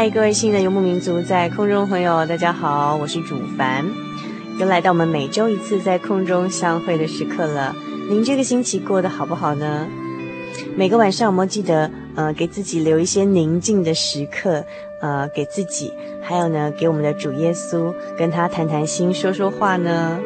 嗨，各位亲爱的游牧民族，在空中朋友，大家好，我是主凡，又来到我们每周一次在空中相会的时刻了。您这个星期过得好不好呢？每个晚上有没有记得，呃，给自己留一些宁静的时刻，呃，给自己，还有呢，给我们的主耶稣，跟他谈谈心，说说话呢？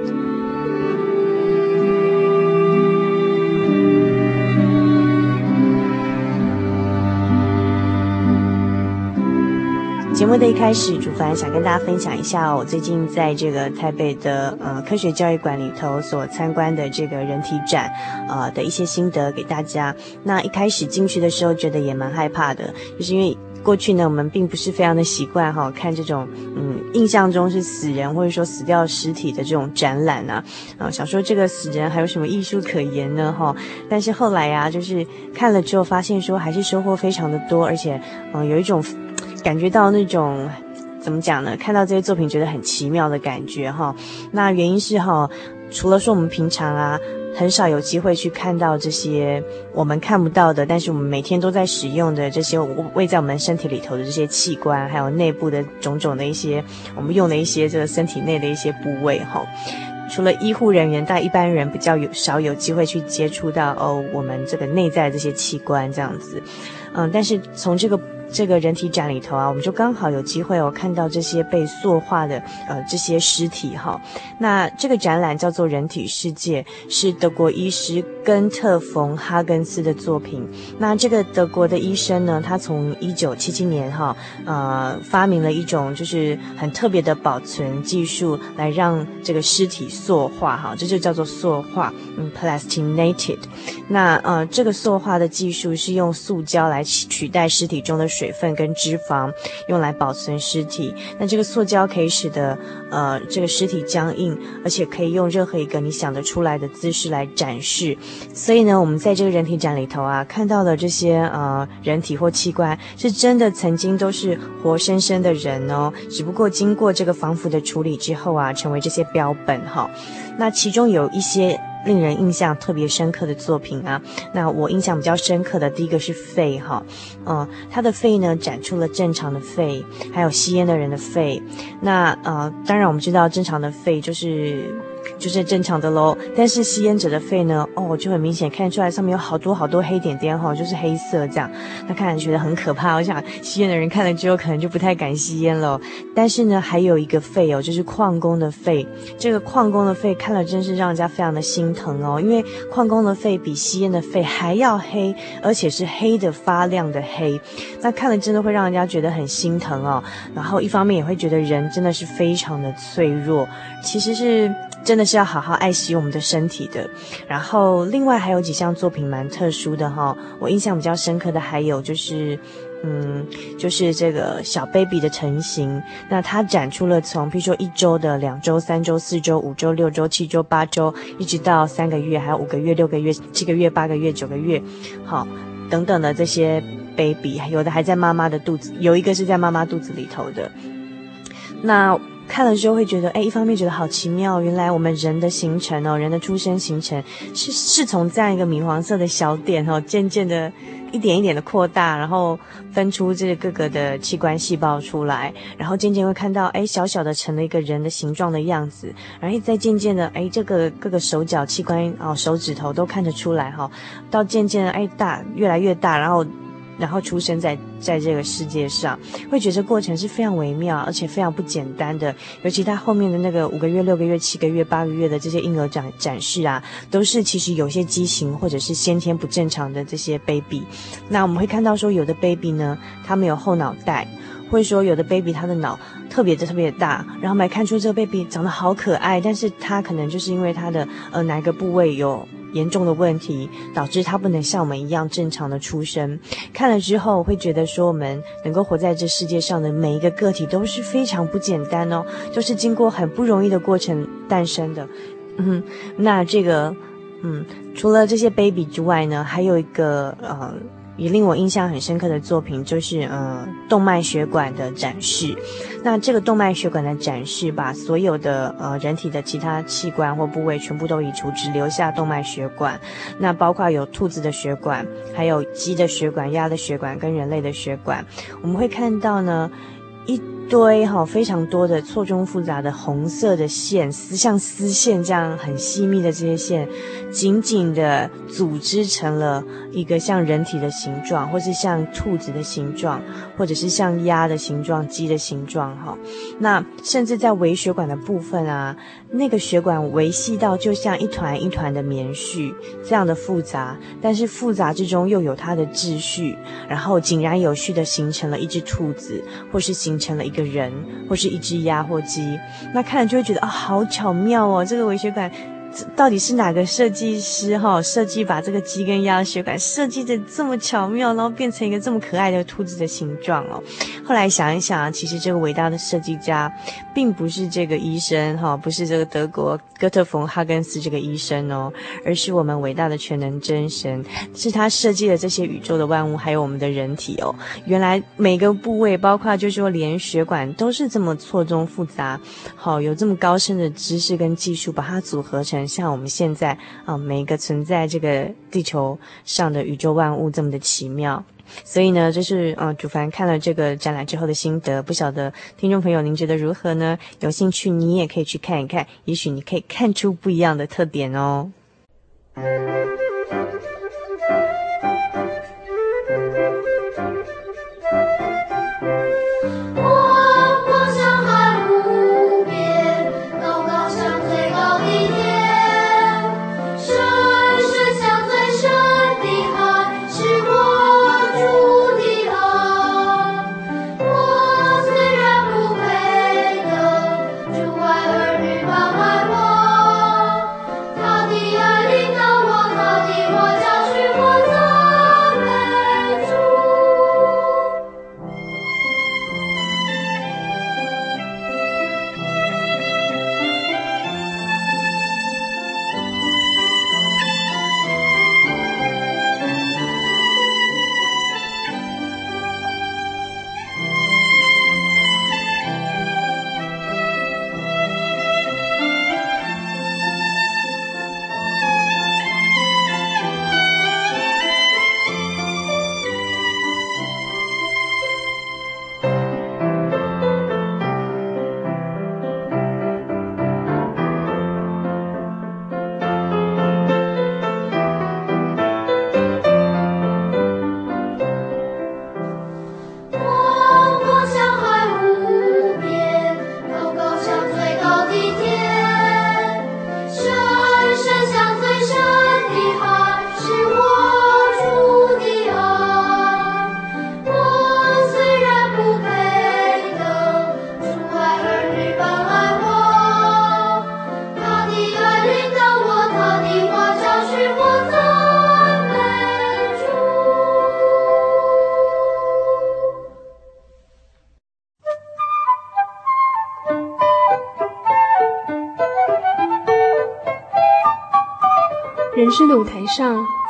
节目的一开始，主凡想跟大家分享一下我最近在这个台北的呃科学教育馆里头所参观的这个人体展，呃的一些心得给大家。那一开始进去的时候，觉得也蛮害怕的，就是因为过去呢，我们并不是非常的习惯哈、看这种嗯印象中是死人或者说死掉尸体的这种展览啊，啊、想说这个死人还有什么艺术可言呢哈、但是后来呀、就是看了之后发现说还是收获非常的多，而且嗯、有一种。感觉到那种怎么讲呢？看到这些作品，觉得很奇妙的感觉哈。那原因是哈，除了说我们平常啊很少有机会去看到这些我们看不到的，但是我们每天都在使用的这些位在我们身体里头的这些器官，还有内部的种种的一些我们用的一些这个身体内的一些部位哈。除了医护人员，但一般人比较有少有机会去接触到哦，我们这个内在的这些器官这样子。嗯，但是从这个。这个人体展里头啊，我们就刚好有机会哦，看到这些被塑化的呃这些尸体哈。那这个展览叫做《人体世界》，是德国医师根特冯哈根斯的作品。那这个德国的医生呢，他从一九七七年哈呃发明了一种就是很特别的保存技术，来让这个尸体塑化哈，这就叫做塑化，嗯，plastinated。那呃这个塑化的技术是用塑胶来取代尸体中的水。水分跟脂肪用来保存尸体，那这个塑胶可以使得呃这个尸体僵硬，而且可以用任何一个你想得出来的姿势来展示。所以呢，我们在这个人体展里头啊，看到的这些呃人体或器官，是真的曾经都是活生生的人哦，只不过经过这个防腐的处理之后啊，成为这些标本哈。那其中有一些。令人印象特别深刻的作品啊，那我印象比较深刻的第一个是肺哈，嗯，他的肺呢展出了正常的肺，还有吸烟的人的肺，那呃，当然我们知道正常的肺就是。就是正常的喽，但是吸烟者的肺呢，哦，就很明显看出来上面有好多好多黑点点哈，就是黑色这样，那看着觉得很可怕。我想吸烟的人看了之后可能就不太敢吸烟了。但是呢，还有一个肺哦，就是矿工的肺，这个矿工的肺看了真是让人家非常的心疼哦，因为矿工的肺比吸烟的肺还要黑，而且是黑的发亮的黑，那看了真的会让人家觉得很心疼哦。然后一方面也会觉得人真的是非常的脆弱，其实是。真的是要好好爱惜我们的身体的。然后，另外还有几项作品蛮特殊的哈，我印象比较深刻的还有就是，嗯，就是这个小 baby 的成型。那它展出了从，比如说一周的、两周、三周、四周、五周、六周、七周、八周，一直到三个月，还有五个月、六个月、七个月、八个月、九个月，好。等等的这些 baby，有的还在妈妈的肚子，有一个是在妈妈肚子里头的。那看了之后会觉得，哎，一方面觉得好奇妙，原来我们人的形成哦，人的出生形成是是从这样一个米黄色的小点哦，渐渐的。一点一点的扩大，然后分出这个各个的器官细胞出来，然后渐渐会看到，哎，小小的成了一个人的形状的样子，然后再渐渐的，哎，这个各个手脚器官哦，手指头都看得出来哈，到渐渐的，哎，大越来越大，然后。然后出生在在这个世界上，会觉得过程是非常微妙，而且非常不简单的。尤其他后面的那个五个月、六个月、七个月、八个月的这些婴儿展展示啊，都是其实有些畸形或者是先天不正常的这些 baby。那我们会看到说，有的 baby 呢，他没有后脑袋，或者说有的 baby 他的脑特别的特别大，然后我们还看出这个 baby 长得好可爱，但是他可能就是因为他的呃哪个部位有。严重的问题导致他不能像我们一样正常的出生。看了之后会觉得说，我们能够活在这世界上的每一个个体都是非常不简单哦，都是经过很不容易的过程诞生的。嗯，那这个，嗯，除了这些 baby 之外呢，还有一个呃。也令我印象很深刻的作品就是，呃，动脉血管的展示。那这个动脉血管的展示，把所有的呃人体的其他器官或部位全部都移除，只留下动脉血管。那包括有兔子的血管，还有鸡的血管、鸭的血管跟人类的血管。我们会看到呢，一堆哈非常多的错综复杂的红色的线丝，像丝线这样很细密的这些线，紧紧的组织成了一个像人体的形状，或是像兔子的形状，或者是像鸭的形状、鸡的形状哈。那甚至在微血管的部分啊，那个血管维系到就像一团一团的棉絮，这样的复杂，但是复杂之中又有它的秩序，然后井然有序的形成了一只兔子，或是形成了一个人，或是一只鸭或鸡，那看了就会觉得啊、好巧妙哦，这个微血管。到底是哪个设计师哈设计把这个鸡跟鸭的血管设计的这么巧妙，然后变成一个这么可爱的兔子的形状哦？后来想一想，其实这个伟大的设计家，并不是这个医生哈，不是这个德国哥特冯哈根斯这个医生哦，而是我们伟大的全能真神，是他设计了这些宇宙的万物，还有我们的人体哦。原来每个部位，包括就是说连血管都是这么错综复杂，好有这么高深的知识跟技术，把它组合成。像我们现在啊，每一个存在这个地球上的宇宙万物这么的奇妙，所以呢，这是啊，主凡看了这个展览之后的心得。不晓得听众朋友您觉得如何呢？有兴趣你也可以去看一看，也许你可以看出不一样的特点哦。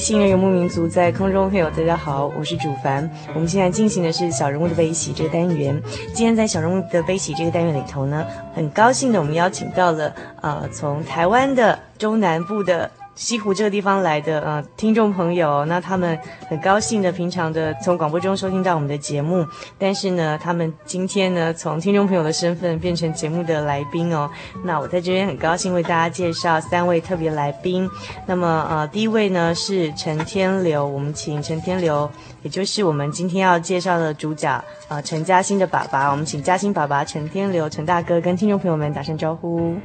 新人游牧民族在空中朋友，大家好，我是主凡。我们现在进行的是小人物的悲喜这个单元。今天在小人物的悲喜这个单元里头呢，很高兴的我们邀请到了呃，从台湾的中南部的。西湖这个地方来的呃听众朋友，那他们很高兴的，平常的从广播中收听到我们的节目，但是呢，他们今天呢从听众朋友的身份变成节目的来宾哦。那我在这边很高兴为大家介绍三位特别来宾。那么呃，第一位呢是陈天流，我们请陈天流，也就是我们今天要介绍的主角呃陈嘉欣的爸爸，我们请嘉欣爸爸陈天流陈大哥跟听众朋友们打声招呼。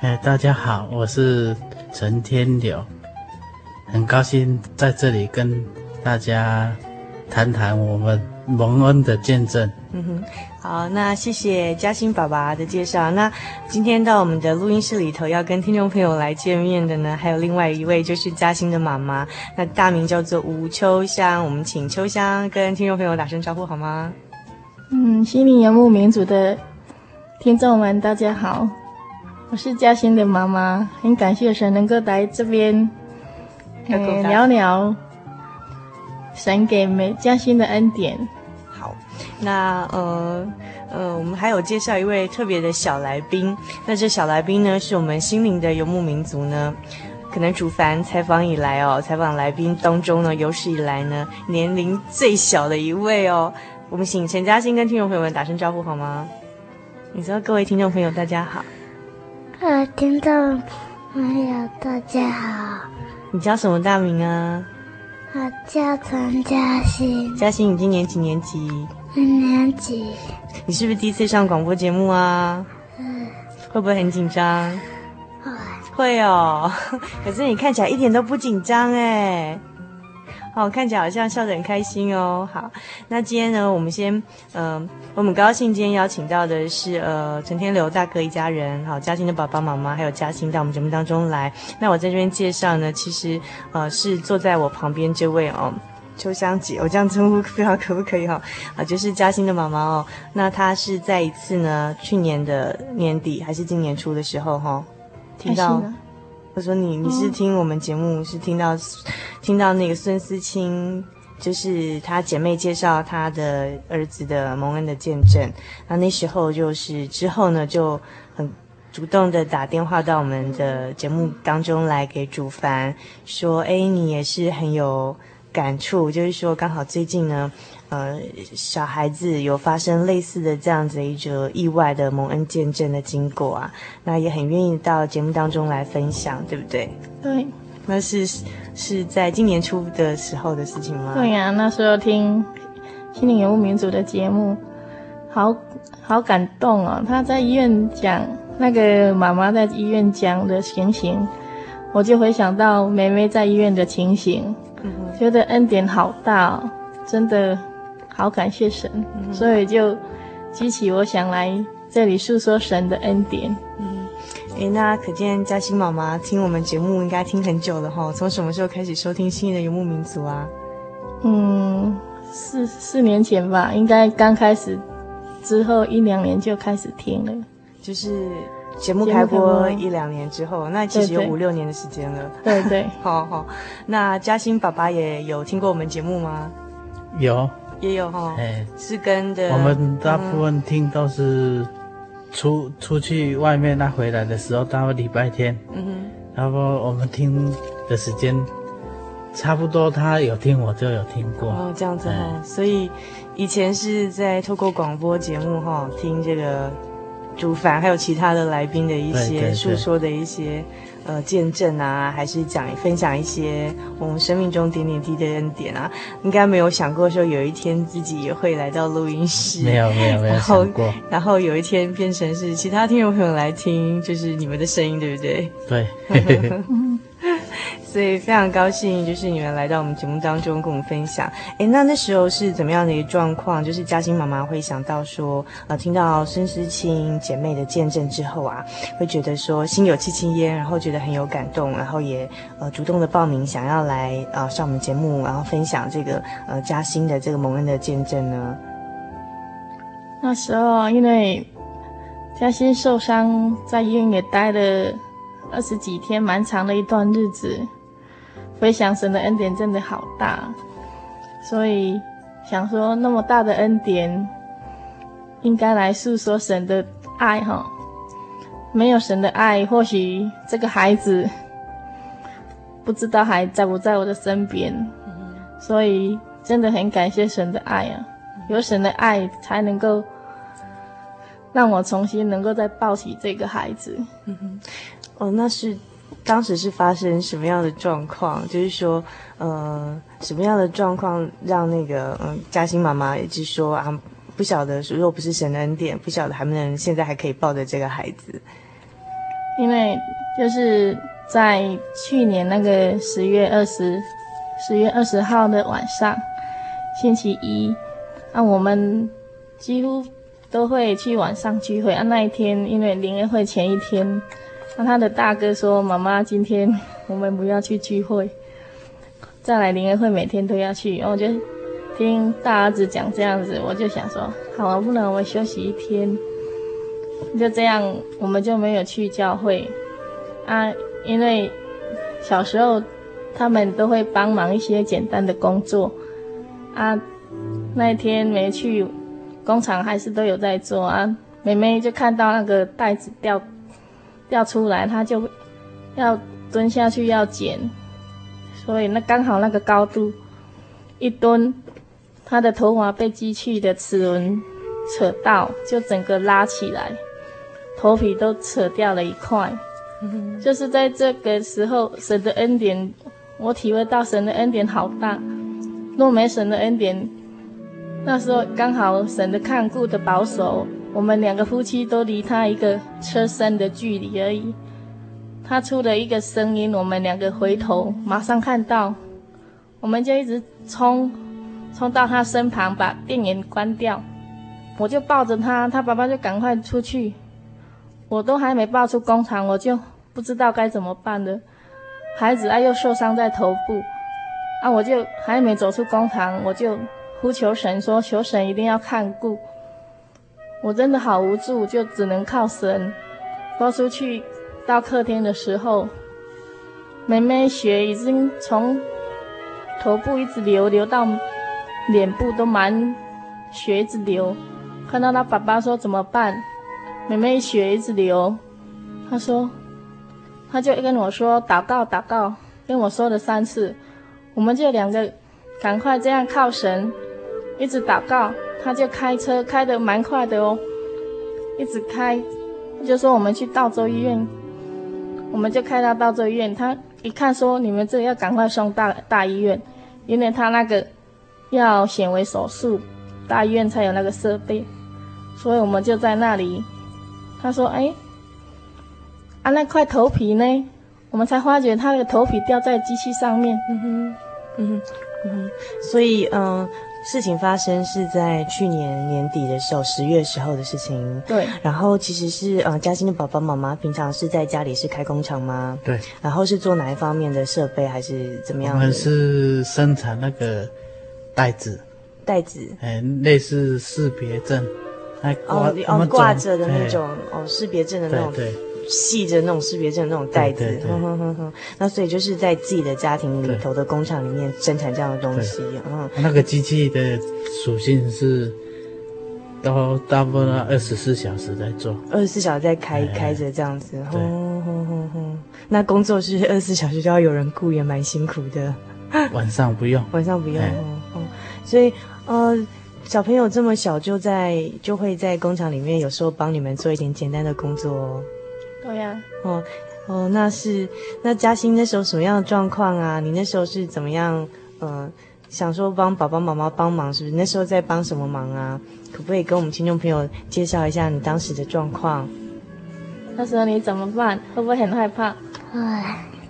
哎，大家好，我是陈天柳，很高兴在这里跟大家谈谈我们蒙恩的见证。嗯哼，好，那谢谢嘉欣爸爸的介绍。那今天到我们的录音室里头要跟听众朋友来见面的呢，还有另外一位就是嘉欣的妈妈，那大名叫做吴秋香。我们请秋香跟听众朋友打声招呼好吗？嗯，心灵游牧民族的听众们，大家好。我是嘉欣的妈妈，很感谢神能够来这边，嗯，聊聊神给美嘉欣的恩典。好，那呃呃，我们还有介绍一位特别的小来宾。那这小来宾呢，是我们心灵的游牧民族呢，可能主凡采访以来哦，采访来宾当中呢，有史以来呢，年龄最小的一位哦。我们请陈嘉欣跟听众朋友们打声招呼好吗？你说，各位听众朋友，大家好。呃，听众朋友，大家好。你叫什么大名啊？我叫陈嘉欣。嘉欣，你今年几年级？一年级。你是不是第一次上广播节目啊？嗯。会不会很紧张？会。会哦。可是你看起来一点都不紧张哎。哦，看起来好像笑得很开心哦。好，那今天呢，我们先，嗯、呃，我们高兴今天邀请到的是呃陈天流大哥一家人，好，嘉欣的爸爸妈妈还有嘉欣到我们节目当中来。那我在这边介绍呢，其实呃是坐在我旁边这位哦，秋香姐，我这样称呼不知道可不可以哈？啊，就是嘉欣的妈妈哦。那她是在一次呢，去年的年底还是今年初的时候哈，听到。我说你你是听我们节目、嗯、是听到，听到那个孙思清，就是他姐妹介绍他的儿子的蒙恩的见证。那那时候就是之后呢，就很主动的打电话到我们的节目当中来给主凡说，哎，你也是很有感触，就是说刚好最近呢。呃，小孩子有发生类似的这样子一则意外的蒙恩见证的经过啊，那也很愿意到节目当中来分享，对不对？对，那是是在今年初的时候的事情吗？对呀、啊，那时候听心灵游牧民族的节目，好好感动哦。他在医院讲那个妈妈在医院讲的情形，我就回想到梅梅在医院的情形，嗯、觉得恩典好大哦，真的。好感谢神，嗯、所以就激起我想来这里诉说神的恩典。嗯，诶，那可见嘉欣妈妈听我们节目应该听很久了哈。从什么时候开始收听《心灵的游牧民族》啊？嗯，四四年前吧，应该刚开始，之后一两年就开始听了。就是节目开播一两年之后，那其实有五六年的时间了。对对，好好。那嘉欣爸爸也有听过我们节目吗？有。也有哈，哎，是跟的。我们大部分听都是出、嗯、出去外面，他回来的时候，到礼拜天，嗯哼，然后我们听的时间差不多，他有听我就有听过。哦，这样子哈、哦，所以以前是在透过广播节目哈、哦，听这个主凡还有其他的来宾的一些诉说的一些呃见证啊，还是讲分享一些我们生命中点点滴滴的恩典啊？应该没有想过说有一天自己也会来到录音室，没有没有没有想过。然后，然后有一天变成是其他听众朋友来听，就是你们的声音，对不对？对。所以非常高兴，就是你们来到我们节目当中跟我们分享。哎，那那时候是怎么样的一个状况？就是嘉欣妈妈会想到说，呃，听到孙思清姐妹的见证之后啊，会觉得说心有戚戚焉，然后觉得很有感动，然后也呃主动的报名想要来呃上我们节目，然后分享这个呃嘉欣的这个蒙恩的见证呢。那时候因为嘉欣受伤，在医院也待了二十几天，蛮长的一段日子。回想神的恩典真的好大，所以想说那么大的恩典，应该来诉说神的爱哈。没有神的爱，或许这个孩子不知道还在不在我的身边。所以真的很感谢神的爱啊，有神的爱才能够让我重新能够再抱起这个孩子。哦，那是。当时是发生什么样的状况？就是说，呃，什么样的状况让那个嗯嘉欣妈妈一直说啊，不晓得如果不是神的恩典，不晓得还不能现在还可以抱着这个孩子。因为就是在去年那个十月二十十月二十号的晚上，星期一，啊，我们几乎都会去晚上聚会啊。那一天因为灵恩会前一天。那他的大哥说：“妈妈，今天我们不要去聚会，再来灵恩会每天都要去。”然后我就听大儿子讲这样子，我就想说：“好啊，不能我们休息一天。”就这样，我们就没有去教会啊。因为小时候他们都会帮忙一些简单的工作啊。那天没去，工厂还是都有在做啊。妹妹就看到那个袋子掉。掉出来，他就要蹲下去要捡，所以那刚好那个高度一蹲，他的头发被机器的齿轮扯到，就整个拉起来，头皮都扯掉了一块。就是在这个时候，神的恩典，我体会到神的恩典好大。若没神的恩典，那时候刚好神的看顾的保守。我们两个夫妻都离他一个车身的距离而已。他出了一个声音，我们两个回头，马上看到，我们就一直冲，冲到他身旁，把电源关掉。我就抱着他，他爸爸就赶快出去。我都还没抱出工厂，我就不知道该怎么办了。孩子啊，又受伤在头部，啊，我就还没走出工厂，我就呼求神说，求神一定要看顾。我真的好无助，就只能靠神。拖出去到客厅的时候，妹妹血已经从头部一直流，流到脸部都满血一直流。看到他爸爸说怎么办？妹妹血一直流，他说，他就跟我说祷告祷告，跟我说了三次，我们就两个赶快这样靠神，一直祷告。他就开车开得蛮快的哦，一直开，就说我们去道州医院，我们就开到道州医院。他一看说，你们这要赶快送大大医院，因为他那个要显微手术，大医院才有那个设备，所以我们就在那里。他说：“哎，啊那块头皮呢？”我们才发觉他的头皮掉在机器上面。嗯哼，嗯哼，嗯哼，所以嗯。事情发生是在去年年底的时候，十月时候的事情。对。然后其实是呃，嘉欣的爸爸妈妈平常是在家里是开工厂吗？对。然后是做哪一方面的设备，还是怎么样？我们是生产那个袋子。袋子。哎，类似识别证，还挂哦挂着的那种哦，识别证的那种。对。对细的那种识别证那种袋子，哼哼哼哼，那所以就是在自己的家庭里头的工厂里面生产这样的东西，嗯。那个机器的属性是都大部分二十四小时在做，二十四小时在开开着这样子，哼哼哼哼。那工作是二十四小时就要有人雇，也蛮辛苦的。晚上不用，晚上不用，嗯嗯。所以呃，小朋友这么小就在就会在工厂里面，有时候帮你们做一点简单的工作。对呀、啊，哦，哦，那是那嘉欣那时候什么样的状况啊？你那时候是怎么样？呃，想说帮爸爸妈妈帮忙，是不是？那时候在帮什么忙啊？可不可以跟我们听众朋友介绍一下你当时的状况？那时候你怎么办？会不会很害怕？会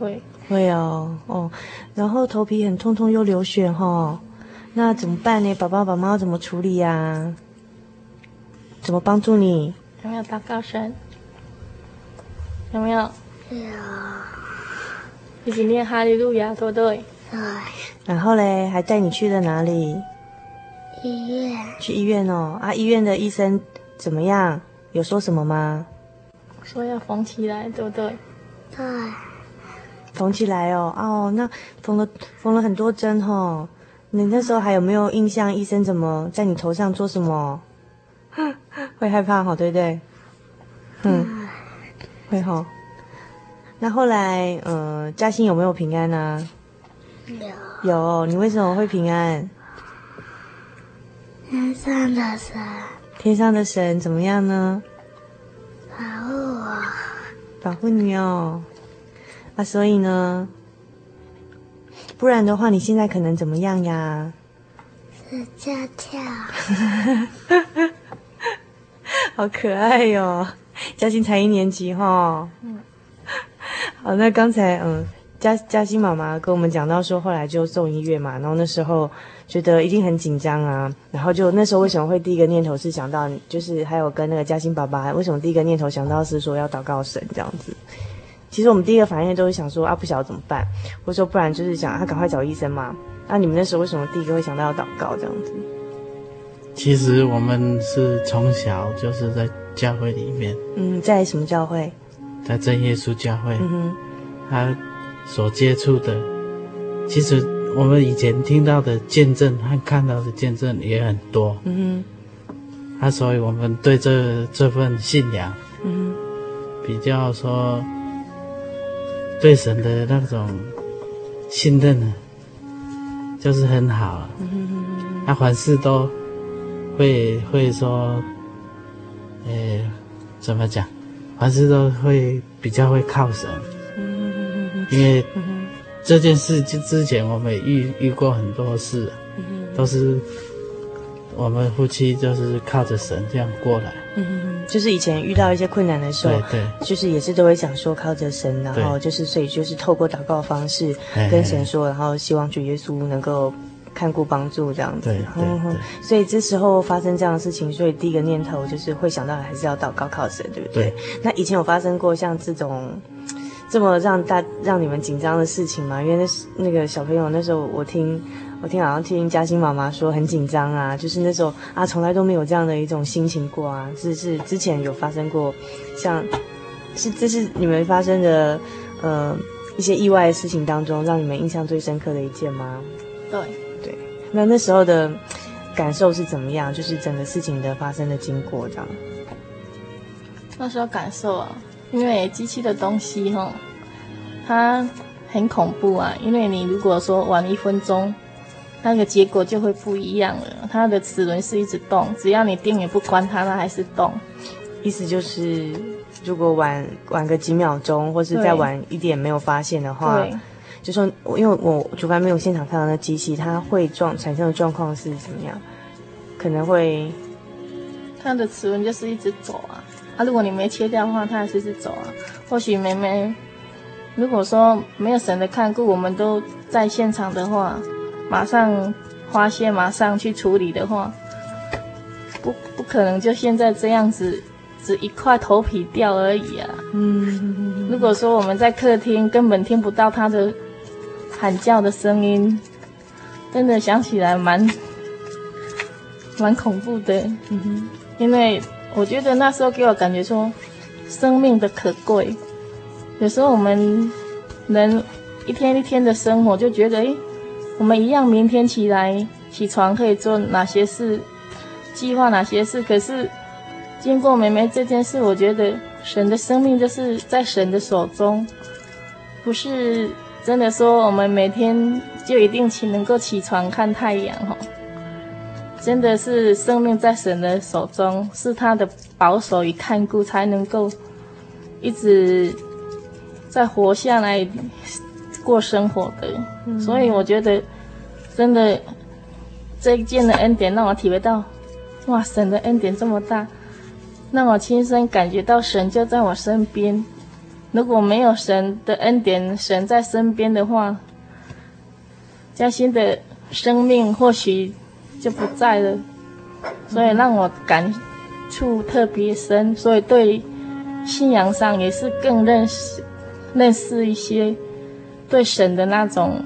会会哦哦，然后头皮很痛痛又流血哈、哦，那怎么办呢？爸爸妈妈怎么处理呀、啊？怎么帮助你？有没有祷告声？有没有？有。一起念哈利路亚，对不对？对。然后嘞，还带你去了哪里？医院。去医院哦。啊，医院的医生怎么样？有说什么吗？说要缝起来，对不对？对。缝起来哦。哦，那缝了缝了很多针哦。你那时候还有没有印象？医生怎么在你头上做什么？会害怕哈，对不对？嗯。会哈。那后来，呃，嘉欣有没有平安呢？有。有。你为什么会平安？天上的神。天上的神怎么样呢？保护我。保护你哦。啊，所以呢？不然的话，你现在可能怎么样呀？是跳跳。好可爱哟、哦！嘉欣才一年级哈、哦。嗯。好，那刚才嗯，嘉嘉欣妈妈跟我们讲到说，后来就送医院嘛，然后那时候觉得一定很紧张啊，然后就那时候为什么会第一个念头是想到，就是还有跟那个嘉欣爸爸，为什么第一个念头想到是说要祷告神这样子？其实我们第一个反应都是想说啊，不晓得怎么办，或者说不然就是想啊赶快找医生嘛。那、啊、你们那时候为什么第一个会想到要祷告这样子？其实我们是从小就是在教会里面，嗯，在什么教会？在真耶稣教会，嗯哼，他所接触的，其实我们以前听到的见证和看到的见证也很多，嗯哼，啊，所以我们对这这份信仰，嗯哼，比较说对神的那种信任呢，就是很好，嗯哼，他凡事都会会说，诶，怎么讲？凡事都会比较会靠神，因为这件事之之前我们也遇遇过很多事，都是我们夫妻就是靠着神这样过来。就是以前遇到一些困难的时候，对，就是也是都会想说靠着神，然后就是所以就是透过祷告方式跟神说，然后希望主耶稣能够。看顾帮助这样子，对，对，对，所以这时候发生这样的事情，所以第一个念头就是会想到还是要祷告靠神，对不对？对。那以前有发生过像这种这么让大让你们紧张的事情吗？因为那那个小朋友那时候我听我听好像听嘉欣妈妈说很紧张啊，就是那时候啊从来都没有这样的一种心情过啊，是是之前有发生过像是这是你们发生的呃一些意外的事情当中让你们印象最深刻的一件吗？对。那那时候的感受是怎么样？就是整个事情的发生的经过这样。那时候感受啊，因为机器的东西哈，它很恐怖啊。因为你如果说晚一分钟，那个结果就会不一样了。它的齿轮是一直动，只要你电源不关它，它还是动。意思就是，如果晚晚个几秒钟，或是再晚一点没有发现的话。就说，因为我主办没有现场看到那机器，它会状产生的状况是怎么样？可能会，它的齿轮就是一直走啊。啊，如果你没切掉的话，它还是一直走啊。或许妹妹，如果说没有神的看顾，我们都在现场的话，马上发现，马上去处理的话，不不可能就现在这样子，只一块头皮掉而已啊。嗯，如果说我们在客厅根本听不到它的。喊叫的声音，真的想起来蛮蛮恐怖的。嗯哼，因为我觉得那时候给我感觉说，生命的可贵。有时候我们人一天一天的生活，就觉得，诶，我们一样明天起来起床可以做哪些事，计划哪些事。可是经过梅梅这件事，我觉得神的生命就是在神的手中，不是。真的说，我们每天就一定起能够起床看太阳哈，真的是生命在神的手中，是他的保守与看顾，才能够一直在活下来过生活的。嗯、所以我觉得，真的这一件的恩典让我体会到，哇，神的恩典这么大，让我亲身感觉到神就在我身边。如果没有神的恩典，神在身边的话，嘉欣的生命或许就不在了。所以让我感触特别深，所以对。信仰上也是更认识、认识一些对神的那种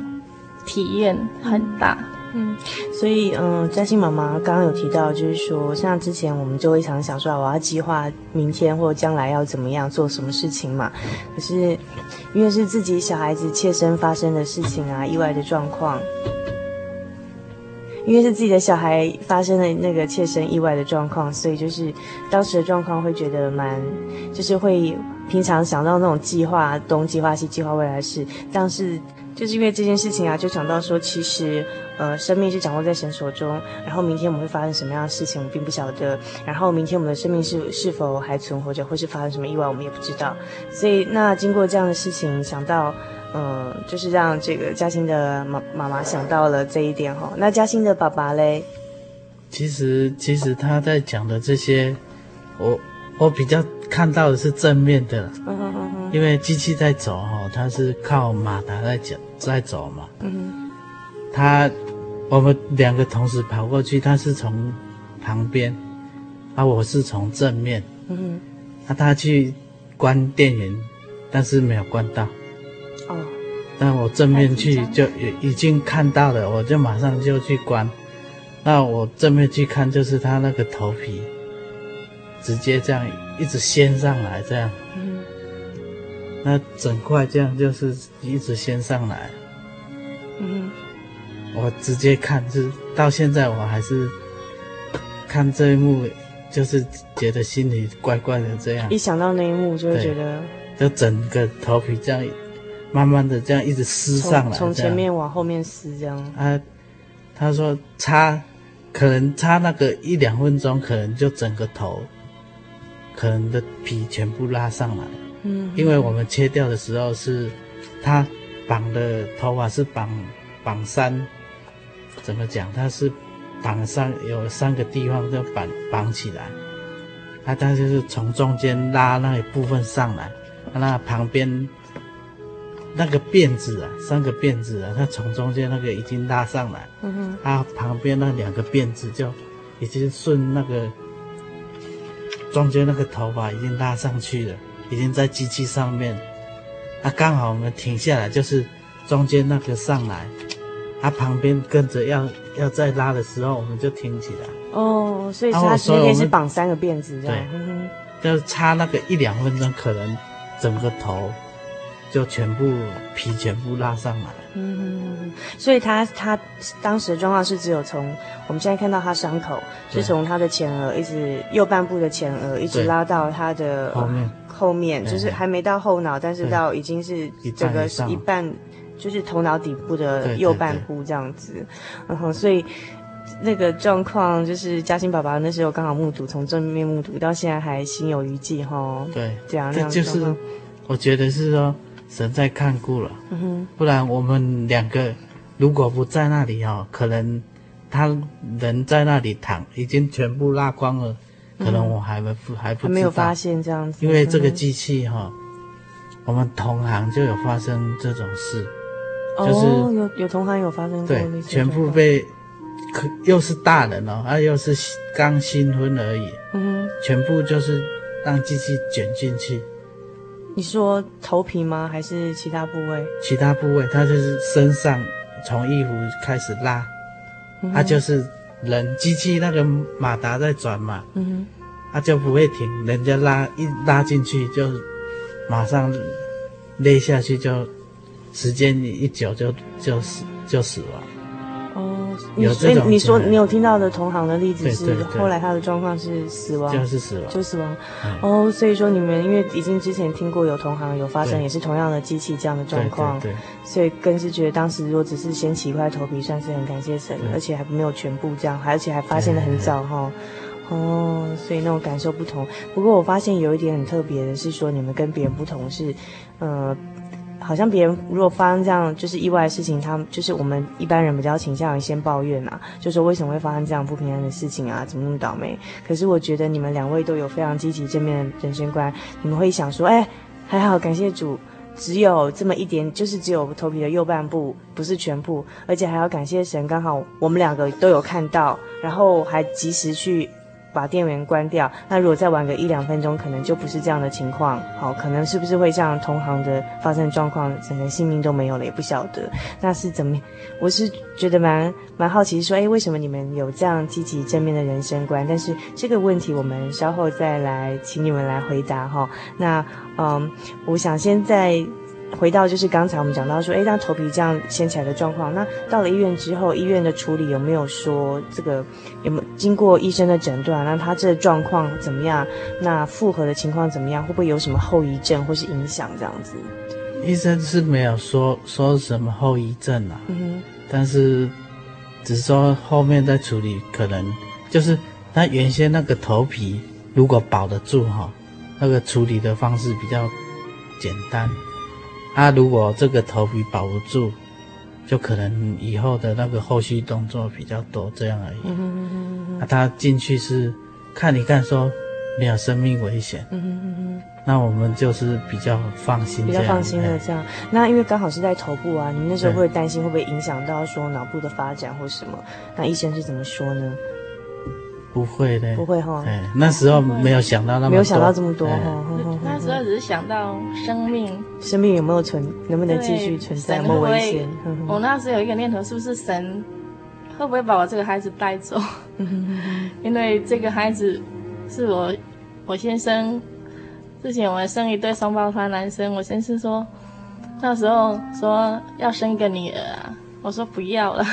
体验很大。嗯，所以嗯，嘉欣妈妈刚刚有提到，就是说，像之前我们就会常想说，我要计划明天或将来要怎么样做什么事情嘛。可是因为是自己小孩子切身发生的事情啊，意外的状况。因为是自己的小孩发生了那个切身意外的状况，所以就是当时的状况会觉得蛮，就是会平常想到那种计划东计划西计划未来事，但是就是因为这件事情啊，就想到说其实呃生命是掌握在神手中，然后明天我们会发生什么样的事情我们并不晓得，然后明天我们的生命是是否还存活着，或是发生什么意外我们也不知道，所以那经过这样的事情想到。嗯，就是让这个嘉欣的妈妈妈想到了这一点哈。那嘉欣的爸爸嘞？其实，其实他在讲的这些，我我比较看到的是正面的。嗯哼嗯哼。因为机器在走哈，它是靠马达在走在走嘛。嗯。他，我们两个同时跑过去，他是从旁边，啊，我是从正面。嗯哼。那他去关电源，但是没有关到。哦，但我正面去就已经看到了，我就马上就去关。那我正面去看，就是他那个头皮直接这样一直掀上来，这样。嗯。那整块这样就是一直掀上来。嗯。我直接看，就是到现在我还是看这一幕，就是觉得心里怪怪的这样。一想到那一幕，就会觉得。就整个头皮这样。慢慢的这样一直撕上来，从前面往后面撕这样。啊，他说擦，可能擦那个一两分钟，可能就整个头，可能的皮全部拉上来。嗯，因为我们切掉的时候是，他绑的头发是绑绑三，怎么讲？他是绑三有三个地方就绑绑起来，啊，他就是从中间拉那一部分上来，那旁边。那个辫子啊，三个辫子啊，它从中间那个已经拉上来，嗯哼，它旁边那两个辫子就已经顺那个中间那个头发已经拉上去了，已经在机器上面。啊，刚好我们停下来，就是中间那个上来，他旁边跟着要要再拉的时候，我们就停起来。哦，所以它今天是绑三个辫子这样，对，嗯、就是差那个一两分钟，可能整个头。就全部皮全部拉上来，嗯，所以他他当时的状况是只有从我们现在看到他伤口是从他的前额一直右半部的前额一直拉到他的后面，后面就是还没到后脑，但是到已经是整个一半，就是头脑底部的右半部这样子，然后所以那个状况就是嘉欣爸爸那时候刚好目睹，从正面目睹到现在还心有余悸哈，对，这样这就是我觉得是说。神在看顾了，嗯哼，不然我们两个如果不在那里哦，可能他人在那里躺，已经全部拉光了，嗯、可能我还没还不知道，还没有发现这样子。因为这个机器哈、嗯，我们同行就有发生这种事，哦、就是有有同行有发生过对，全部被，可又是大人哦，啊又是刚新婚而已，嗯哼，全部就是让机器卷进去。你说头皮吗？还是其他部位？其他部位，他就是身上从衣服开始拉，他、嗯啊、就是人机器那个马达在转嘛，嗯哼，他、啊、就不会停，人家拉一拉进去就马上勒下去就，就时间一久就就死就死了。有这种，你说你有听到的同行的例子是，后来他的状况是死亡，就是死亡，就死亡。哦，所以说你们因为已经之前听过有同行有发生也是同样的机器这样的状况，对，所以更是觉得当时如果只是先起一块头皮，算是很感谢神，而且还没有全部这样，而且还发现的很早哈。哦，所以那种感受不同。不过我发现有一点很特别的是说，你们跟别人不同是，呃。好像别人如果发生这样就是意外的事情，他们就是我们一般人比较倾向于先抱怨啊，就说为什么会发生这样不平安的事情啊，怎么那么倒霉？可是我觉得你们两位都有非常积极正面的人生观，你们会想说，哎，还好，感谢主，只有这么一点，就是只有头皮的右半部，不是全部，而且还要感谢神，刚好我们两个都有看到，然后还及时去。把电源关掉。那如果再晚个一两分钟，可能就不是这样的情况。好，可能是不是会像同行的发生状况，整个性命都没有了，也不晓得。那是怎么？我是觉得蛮蛮好奇，说，哎，为什么你们有这样积极正面的人生观？但是这个问题，我们稍后再来请你们来回答哈。那嗯，我想先在。回到就是刚才我们讲到说，哎，那头皮这样掀起来的状况，那到了医院之后，医院的处理有没有说这个有没有经过医生的诊断？那他这状况怎么样？那复合的情况怎么样？会不会有什么后遗症或是影响这样子？医生是没有说说什么后遗症啊，嗯哼，但是只是说后面再处理，可能就是他原先那个头皮如果保得住哈，那个处理的方式比较简单。他、啊、如果这个头皮保不住，就可能以后的那个后续动作比较多，这样而已。那、啊、他进去是看一看，说没有生命危险。那我们就是比较放心，比较放心的这样。那因为刚好是在头部啊，你那时候会担心会不会影响到说脑部的发展或什么？那医生是怎么说呢？不会的，不会哈。哎，那时候没有想到那么多，没有想到这么多哈。那时候只是想到生命，生命有没有存，能不能继续存在，有没有危险？我那时候有一个念头，是不是神会不会把我这个孩子带走？因为这个孩子是我我先生之前我们生一对双胞胎男生，我先生说那时候说要生一个女儿啊，我说不要了，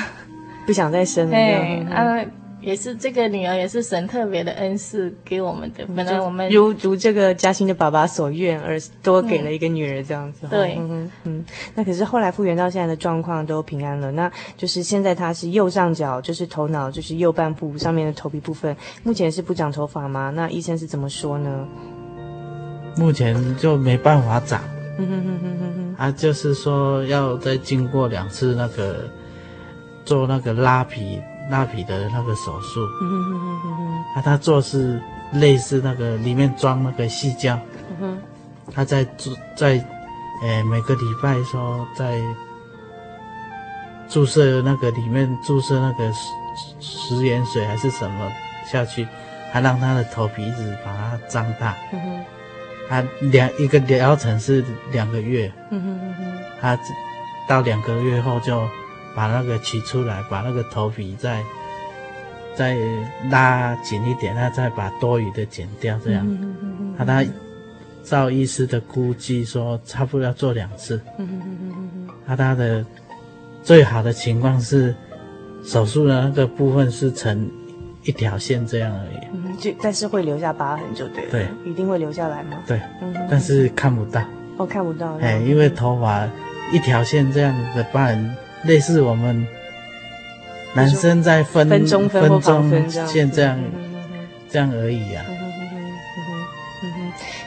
不想再生了。对，啊。也是这个女儿，也是神特别的恩赐给我们的。本来我们如如这个嘉欣的爸爸所愿，而多给了一个女儿这样子。嗯、对，嗯嗯。那可是后来复原到现在的状况都平安了。那就是现在他是右上角，就是头脑，就是右半部上面的头皮部分，目前是不长头发吗？那医生是怎么说呢？目前就没办法长。嗯哼哼哼哼哼。啊，就是说要再经过两次那个做那个拉皮。拉皮的那个手术，嗯哼哼哼哼哼，啊，他做是类似那个里面装那个细胶，嗯哼，他在注在，诶每个礼拜说在注射那个里面注射那个食食盐水还是什么下去，还让他的头皮一直把它张大，嗯哼，他两一个疗程是两个月，嗯哼哼哼，他到两个月后就。把那个取出来，把那个头皮再再拉紧一点，那再把多余的剪掉，这样。嗯嗯嗯。那他照医师的估计说，差不多要做两次。嗯嗯嗯嗯。那他的最好的情况是，手术的那个部分是成一条线这样而已。嗯，就但是会留下疤痕，就对了。对。一定会留下来吗？对。嗯。但是看不到。哦，看不到。哎，因为头发一条线这样的疤痕。类似我们男生在分分钟分分线这样这样而已啊。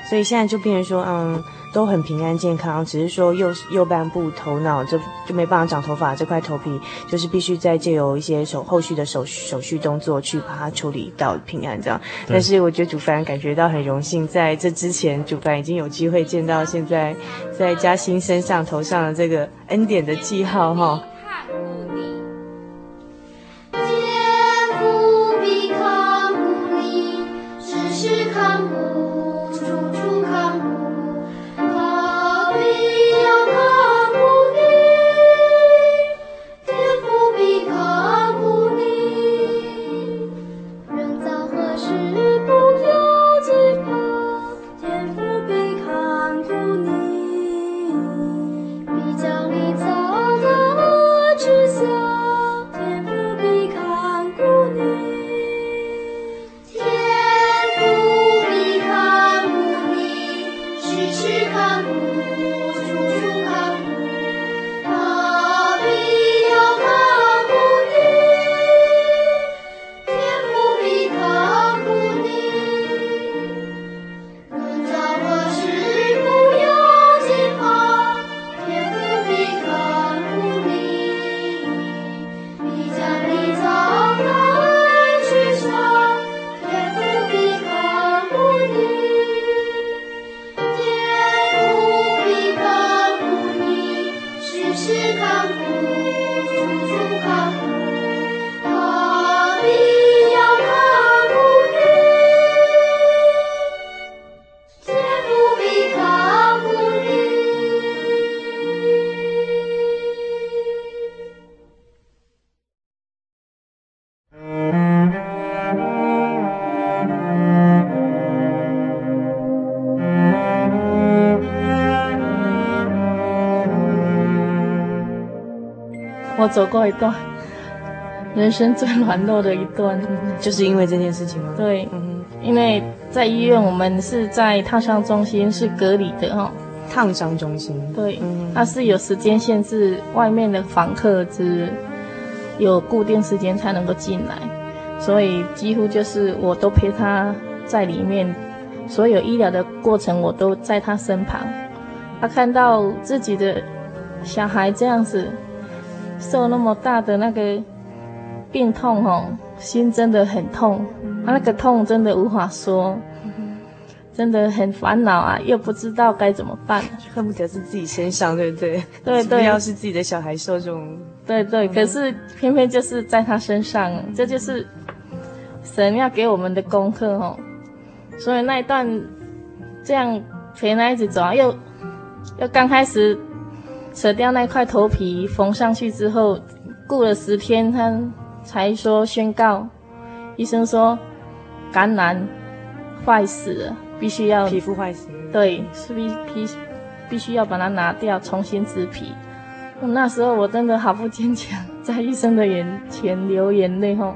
所以现在就变成说，嗯，都很平安健康，只是说右右半部头脑就就没办法长头发，这块头皮就是必须再借由一些手后续的手手续动作去把它处理到平安这样。但是我觉得主凡感觉到很荣幸，在这之前主凡已经有机会见到现在在嘉欣身上头上的这个恩典的记号哈。你走过一段人生最软弱的一段，就是因为这件事情吗？对，因为在医院，我们是在烫伤中心是隔离的哈。烫伤中心，对，它是有时间限制，外面的访客只有固定时间才能够进来，所以几乎就是我都陪他在里面，所有医疗的过程我都在他身旁。他看到自己的小孩这样子。受那么大的那个病痛哦，心真的很痛，啊，那个痛真的无法说，真的很烦恼啊，又不知道该怎么办，恨不得是自己身上，对不对？对对，要是自己的小孩受这种，对对，可是偏偏就是在他身上，这就是神要给我们的功课哦，所以那一段这样陪他一直走啊，又又刚开始。扯掉那块头皮，缝上去之后，过了十天，他才说宣告，医生说感染坏死了，必须要皮肤坏死，对，是必必必须要把它拿掉，重新植皮。那时候我真的好不坚强，在医生的眼前流眼泪吼，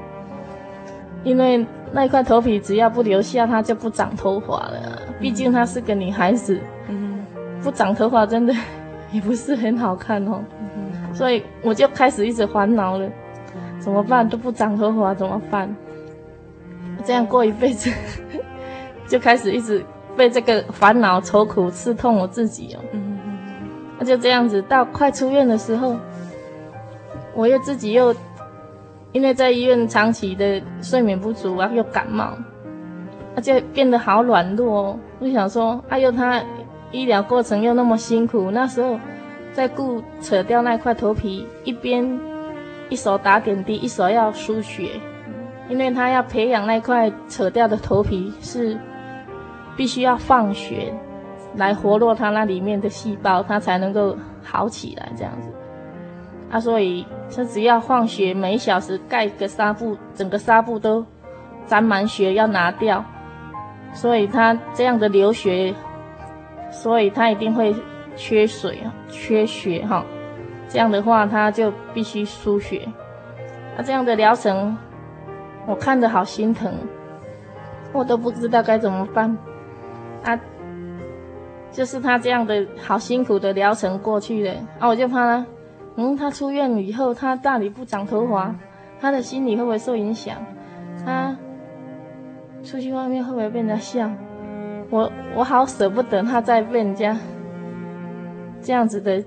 因为那块头皮只要不留下，它就不长头发了。毕竟她是个女孩子，嗯，不长头发真的。也不是很好看哦，所以我就开始一直烦恼了，怎么办？都不长头发怎么办？这样过一辈子，就开始一直被这个烦恼、愁苦刺痛我自己哦。那就这样子，到快出院的时候，我又自己又因为在医院长期的睡眠不足啊，又感冒，那就变得好软弱哦。我就想说，哎呦他。医疗过程又那么辛苦，那时候在顾扯掉那块头皮，一边一手打点滴，一手要输血，因为他要培养那块扯掉的头皮是必须要放血来活络它那里面的细胞，它才能够好起来这样子。啊，所以他只要放血，每小时盖个纱布，整个纱布都沾满血要拿掉，所以他这样的流血。所以他一定会缺水啊，缺血哈，这样的话他就必须输血。那这样的疗程，我看着好心疼，我都不知道该怎么办。啊，就是他这样的好辛苦的疗程过去了，啊，我就怕他，嗯，他出院以后，他大理不长头发，他的心理会不会受影响？他出去外面会不会被人家笑？我我好舍不得他再被人家这样子的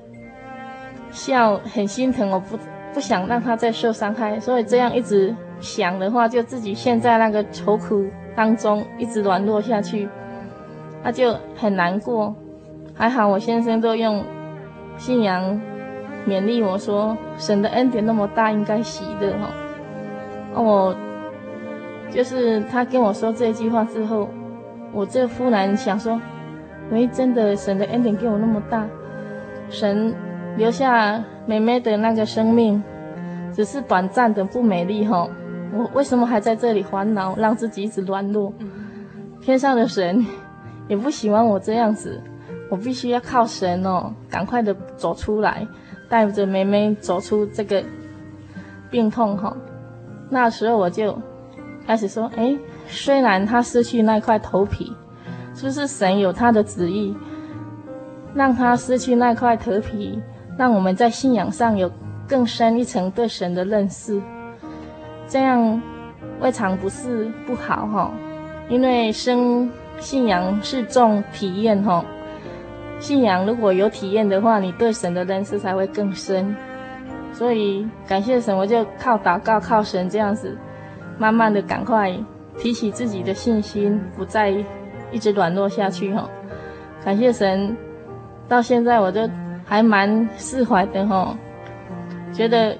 笑，很心疼。我不不想让他再受伤害，所以这样一直想的话，就自己陷在那个愁苦当中，一直软弱下去，那就很难过。还好我先生都用信仰勉励我说：“神的恩典那么大，应该喜乐哈。”我就是他跟我说这句话之后。我这忽然想说，喂，真的，神的恩典给我那么大，神留下妹妹的那个生命，只是短暂的不美丽哈，我为什么还在这里烦恼，让自己一直软弱？天上的神也不喜欢我这样子，我必须要靠神哦，赶快的走出来，带着妹妹走出这个病痛哈。那时候我就开始说，哎。虽然他失去那块头皮，是不是神有他的旨意，让他失去那块头皮，让我们在信仰上有更深一层对神的认识，这样未尝不是不好哈。因为生信仰是重体验哈，信仰如果有体验的话，你对神的认识才会更深。所以感谢神，我就靠祷告，靠神这样子，慢慢的赶快。提起自己的信心，不再一直软弱下去哈。感谢神，到现在我都还蛮释怀的哈，觉得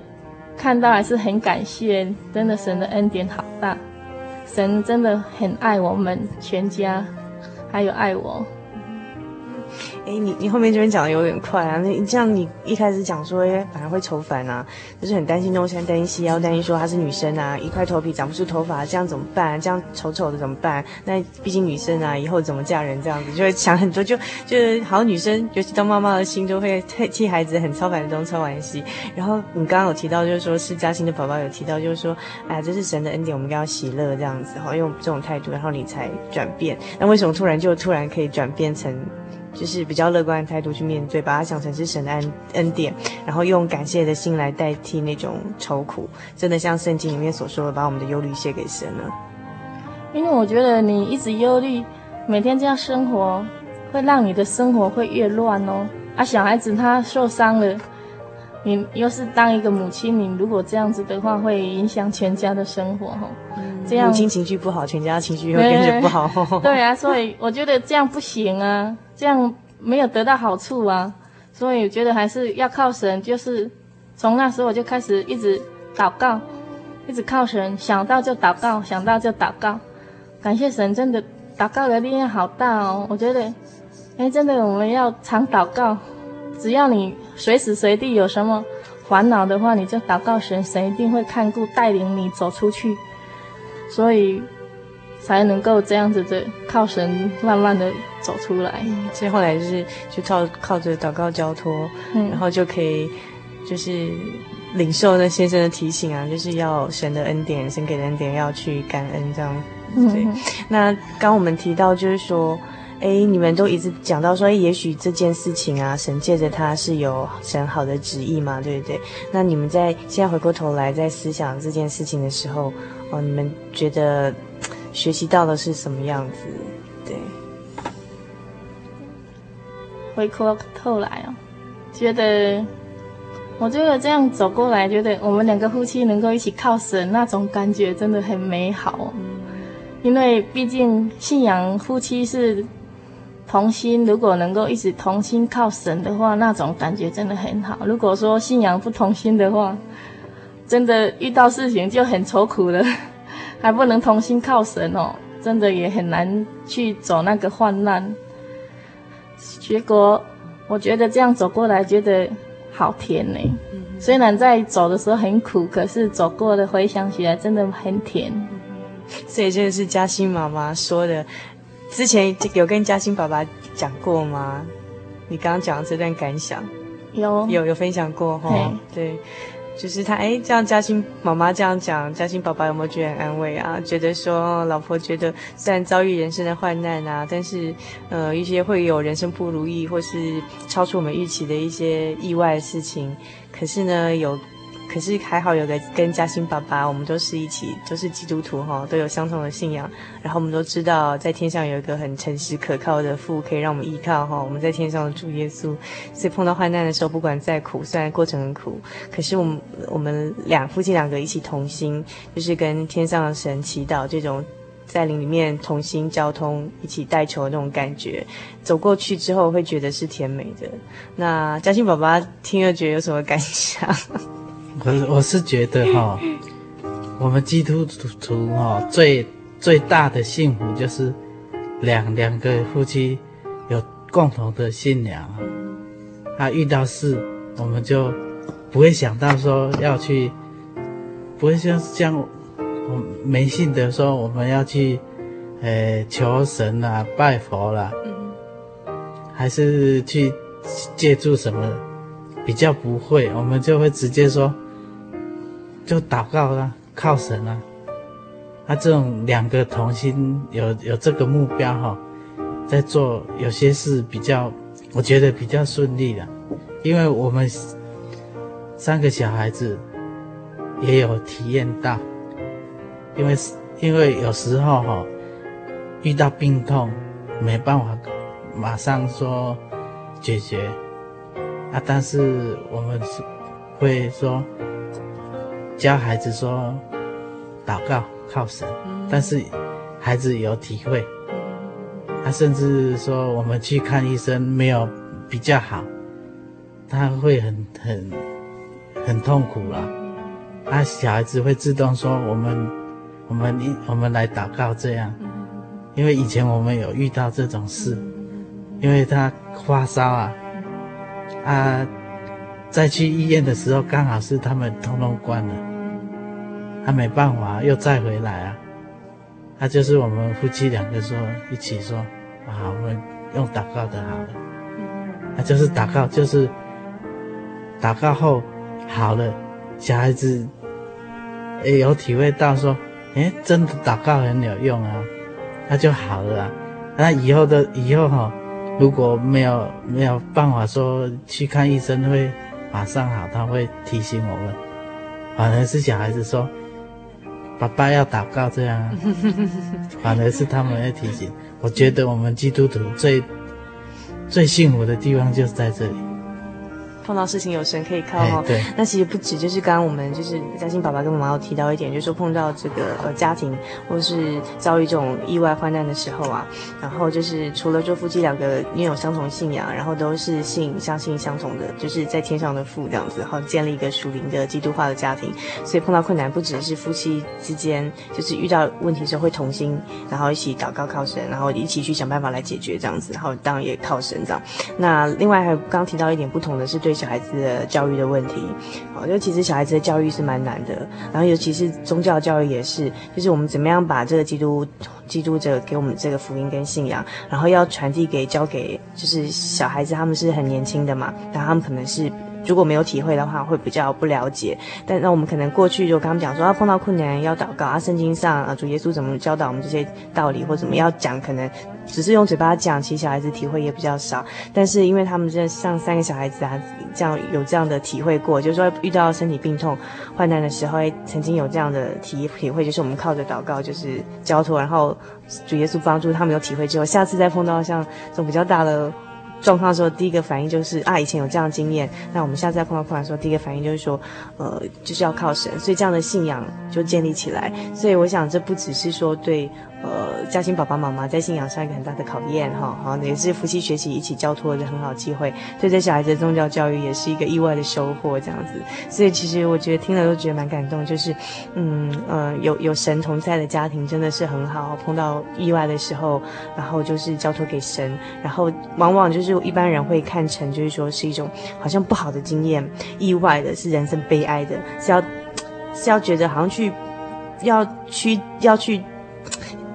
看到还是很感谢，真的神的恩典好大，神真的很爱我们全家，还有爱我。哎，你你后面这边讲的有点快啊！那你这样你一开始讲说，哎，反而会愁烦啊，就是很担心东山，担心西腰，担心说她是女生啊，一块头皮长不出头发，这样怎么办？这样丑丑的怎么办？那毕竟女生啊，以后怎么嫁人？这样子就会想很多，就就是好女生，尤其当妈妈的心都会替孩子很操烦东操烦西。然后你刚刚有提到，就是说是嘉欣的宝宝有提到，就是说，哎，这是神的恩典，我们应该要喜乐这样子，好用这种态度，然后你才转变。那为什么突然就突然可以转变成？就是比较乐观的态度去面对，把它想成是神的恩恩典，然后用感谢的心来代替那种愁苦，真的像圣经里面所说的，把我们的忧虑卸给神了。因为我觉得你一直忧虑，每天这样生活，会让你的生活会越乱哦。啊，小孩子他受伤了，你又是当一个母亲，你如果这样子的话，会影响全家的生活哈。嗯，这样母亲情绪不好，全家情绪会跟着不好。对啊，所以我觉得这样不行啊。这样没有得到好处啊，所以我觉得还是要靠神。就是从那时候我就开始一直祷告，一直靠神，想到就祷告，想到就祷告。感谢神，真的祷告的力量好大哦！我觉得，哎，真的我们要常祷告。只要你随时随地有什么烦恼的话，你就祷告神，神一定会看顾带领你走出去。所以。才能够这样子的靠神慢慢的走出来，所以后来就是就靠靠着祷告交托，嗯，然后就可以就是领受那先生的提醒啊，就是要神的恩典，神给的恩典要去感恩这样。对，嗯、那刚我们提到就是说，哎，你们都一直讲到说，哎，也许这件事情啊，神借着他是有神好的旨意嘛，对不对？那你们在现在回过头来在思想这件事情的时候，哦，你们觉得？学习到的是什么样子？对，回过头来哦，觉得，我觉得这样走过来，觉得我们两个夫妻能够一起靠神，那种感觉真的很美好。嗯，因为毕竟信仰夫妻是同心，如果能够一直同心靠神的话，那种感觉真的很好。如果说信仰不同心的话，真的遇到事情就很愁苦了。还不能同心靠神哦，真的也很难去走那个患难。结果我觉得这样走过来，觉得好甜呢。虽然在走的时候很苦，可是走过的回想起来真的很甜。所以这个是嘉欣妈妈说的，之前有跟嘉欣爸爸讲过吗？你刚刚讲的这段感想，有有有分享过哈？对。就是他哎，这样嘉欣妈妈这样讲，嘉欣宝宝有没有觉得很安慰啊？觉得说老婆觉得虽然遭遇人生的患难啊，但是呃一些会有人生不如意或是超出我们预期的一些意外的事情，可是呢有。可是还好有个跟嘉欣爸爸，我们都是一起都是基督徒哈，都有相同的信仰。然后我们都知道，在天上有一个很诚实可靠的父，可以让我们依靠哈。我们在天上的主耶稣，所以碰到患难的时候，不管再苦，虽然过程很苦，可是我们我们两夫妻两个一起同心，就是跟天上的神祈祷，这种在灵里面同心交通，一起带球的那种感觉，走过去之后会觉得是甜美的。那嘉欣爸爸听了觉得有什么感想？我我是觉得哈，我们基督徒哈最最大的幸福就是两两个夫妻有共同的信仰，他遇到事我们就不会想到说要去，不会像像我没信的说我们要去，呃求神啦拜佛啦，还是去借助什么，比较不会，我们就会直接说。就祷告啦，靠神啦。他、这种两个同心，有有这个目标哈，在做有些事比较，我觉得比较顺利的，因为我们三个小孩子也有体验到，因为因为有时候哈遇到病痛没办法马上说解决啊，但是我们是会说。教孩子说祷告靠神，但是孩子有体会。他甚至说我们去看医生没有比较好，他会很很很痛苦了。啊，小孩子会自动说：“我们，我们一我们来祷告这样。”因为以前我们有遇到这种事，因为他发烧啊，啊，再去医院的时候刚好是他们通通关了，他没办法又再回来啊。他就是我们夫妻两个说一起说啊，我们用祷告的好了，他就是祷告，就是祷告后好了，小孩子也有体会到说，诶，真的祷告很有用啊，那就好了啊。那以后的以后哈，如果没有没有办法说去看医生会马上好，他会提醒我们，反而是小孩子说。爸爸要祷告，这样啊，反而是他们要提醒。我觉得我们基督徒最最幸福的地方就是在这里。碰到事情有神可以靠哈，对，那其实不止，就是刚刚我们就是嘉欣爸爸跟妈妈有提到一点，就是说碰到这个呃家庭或是遭遇这种意外患难的时候啊，然后就是除了说夫妻两个拥有相同信仰，然后都是信相信相同的，就是在天上的父这样子，然后建立一个属灵的基督化的家庭，所以碰到困难不只是夫妻之间，就是遇到问题的时候会同心，然后一起祷告靠神，然后一起去想办法来解决这样子，然后当然也靠神这样。那另外还刚提到一点不同的是对。小孩子的教育的问题，好，就其实小孩子的教育是蛮难的，然后尤其是宗教教育也是，就是我们怎么样把这个基督基督者给我们这个福音跟信仰，然后要传递给交给就是小孩子，他们是很年轻的嘛，然后他们可能是。如果没有体会的话，会比较不了解。但那我们可能过去就跟他们讲说，啊，碰到困难要祷告啊，圣经上啊，主耶稣怎么教导我们这些道理，或怎么要讲，可能只是用嘴巴讲，其实小孩子体会也比较少。但是因为他们这像三个小孩子啊，这样有这样的体会过，就是说遇到身体病痛、患难的时候，曾经有这样的体体会，就是我们靠着祷告，就是交托，然后主耶稣帮助他们有体会之后，下次再碰到像这种比较大的。状况的时候，第一个反应就是啊，以前有这样的经验。那我们下次再碰到困难的时候，第一个反应就是说，呃，就是要靠神，所以这样的信仰就建立起来。所以我想，这不只是说对。呃，嘉欣爸爸妈妈在信仰上一个很大的考验哈，好，也是夫妻学习一起交托的很好机会，对这小孩子的宗教教育也是一个意外的收获，这样子。所以其实我觉得听了都觉得蛮感动，就是，嗯呃，有有神同在的家庭真的是很好。碰到意外的时候，然后就是交托给神，然后往往就是一般人会看成就是说是一种好像不好的经验，意外的是人生悲哀的，是要是要觉得好像去要去要去。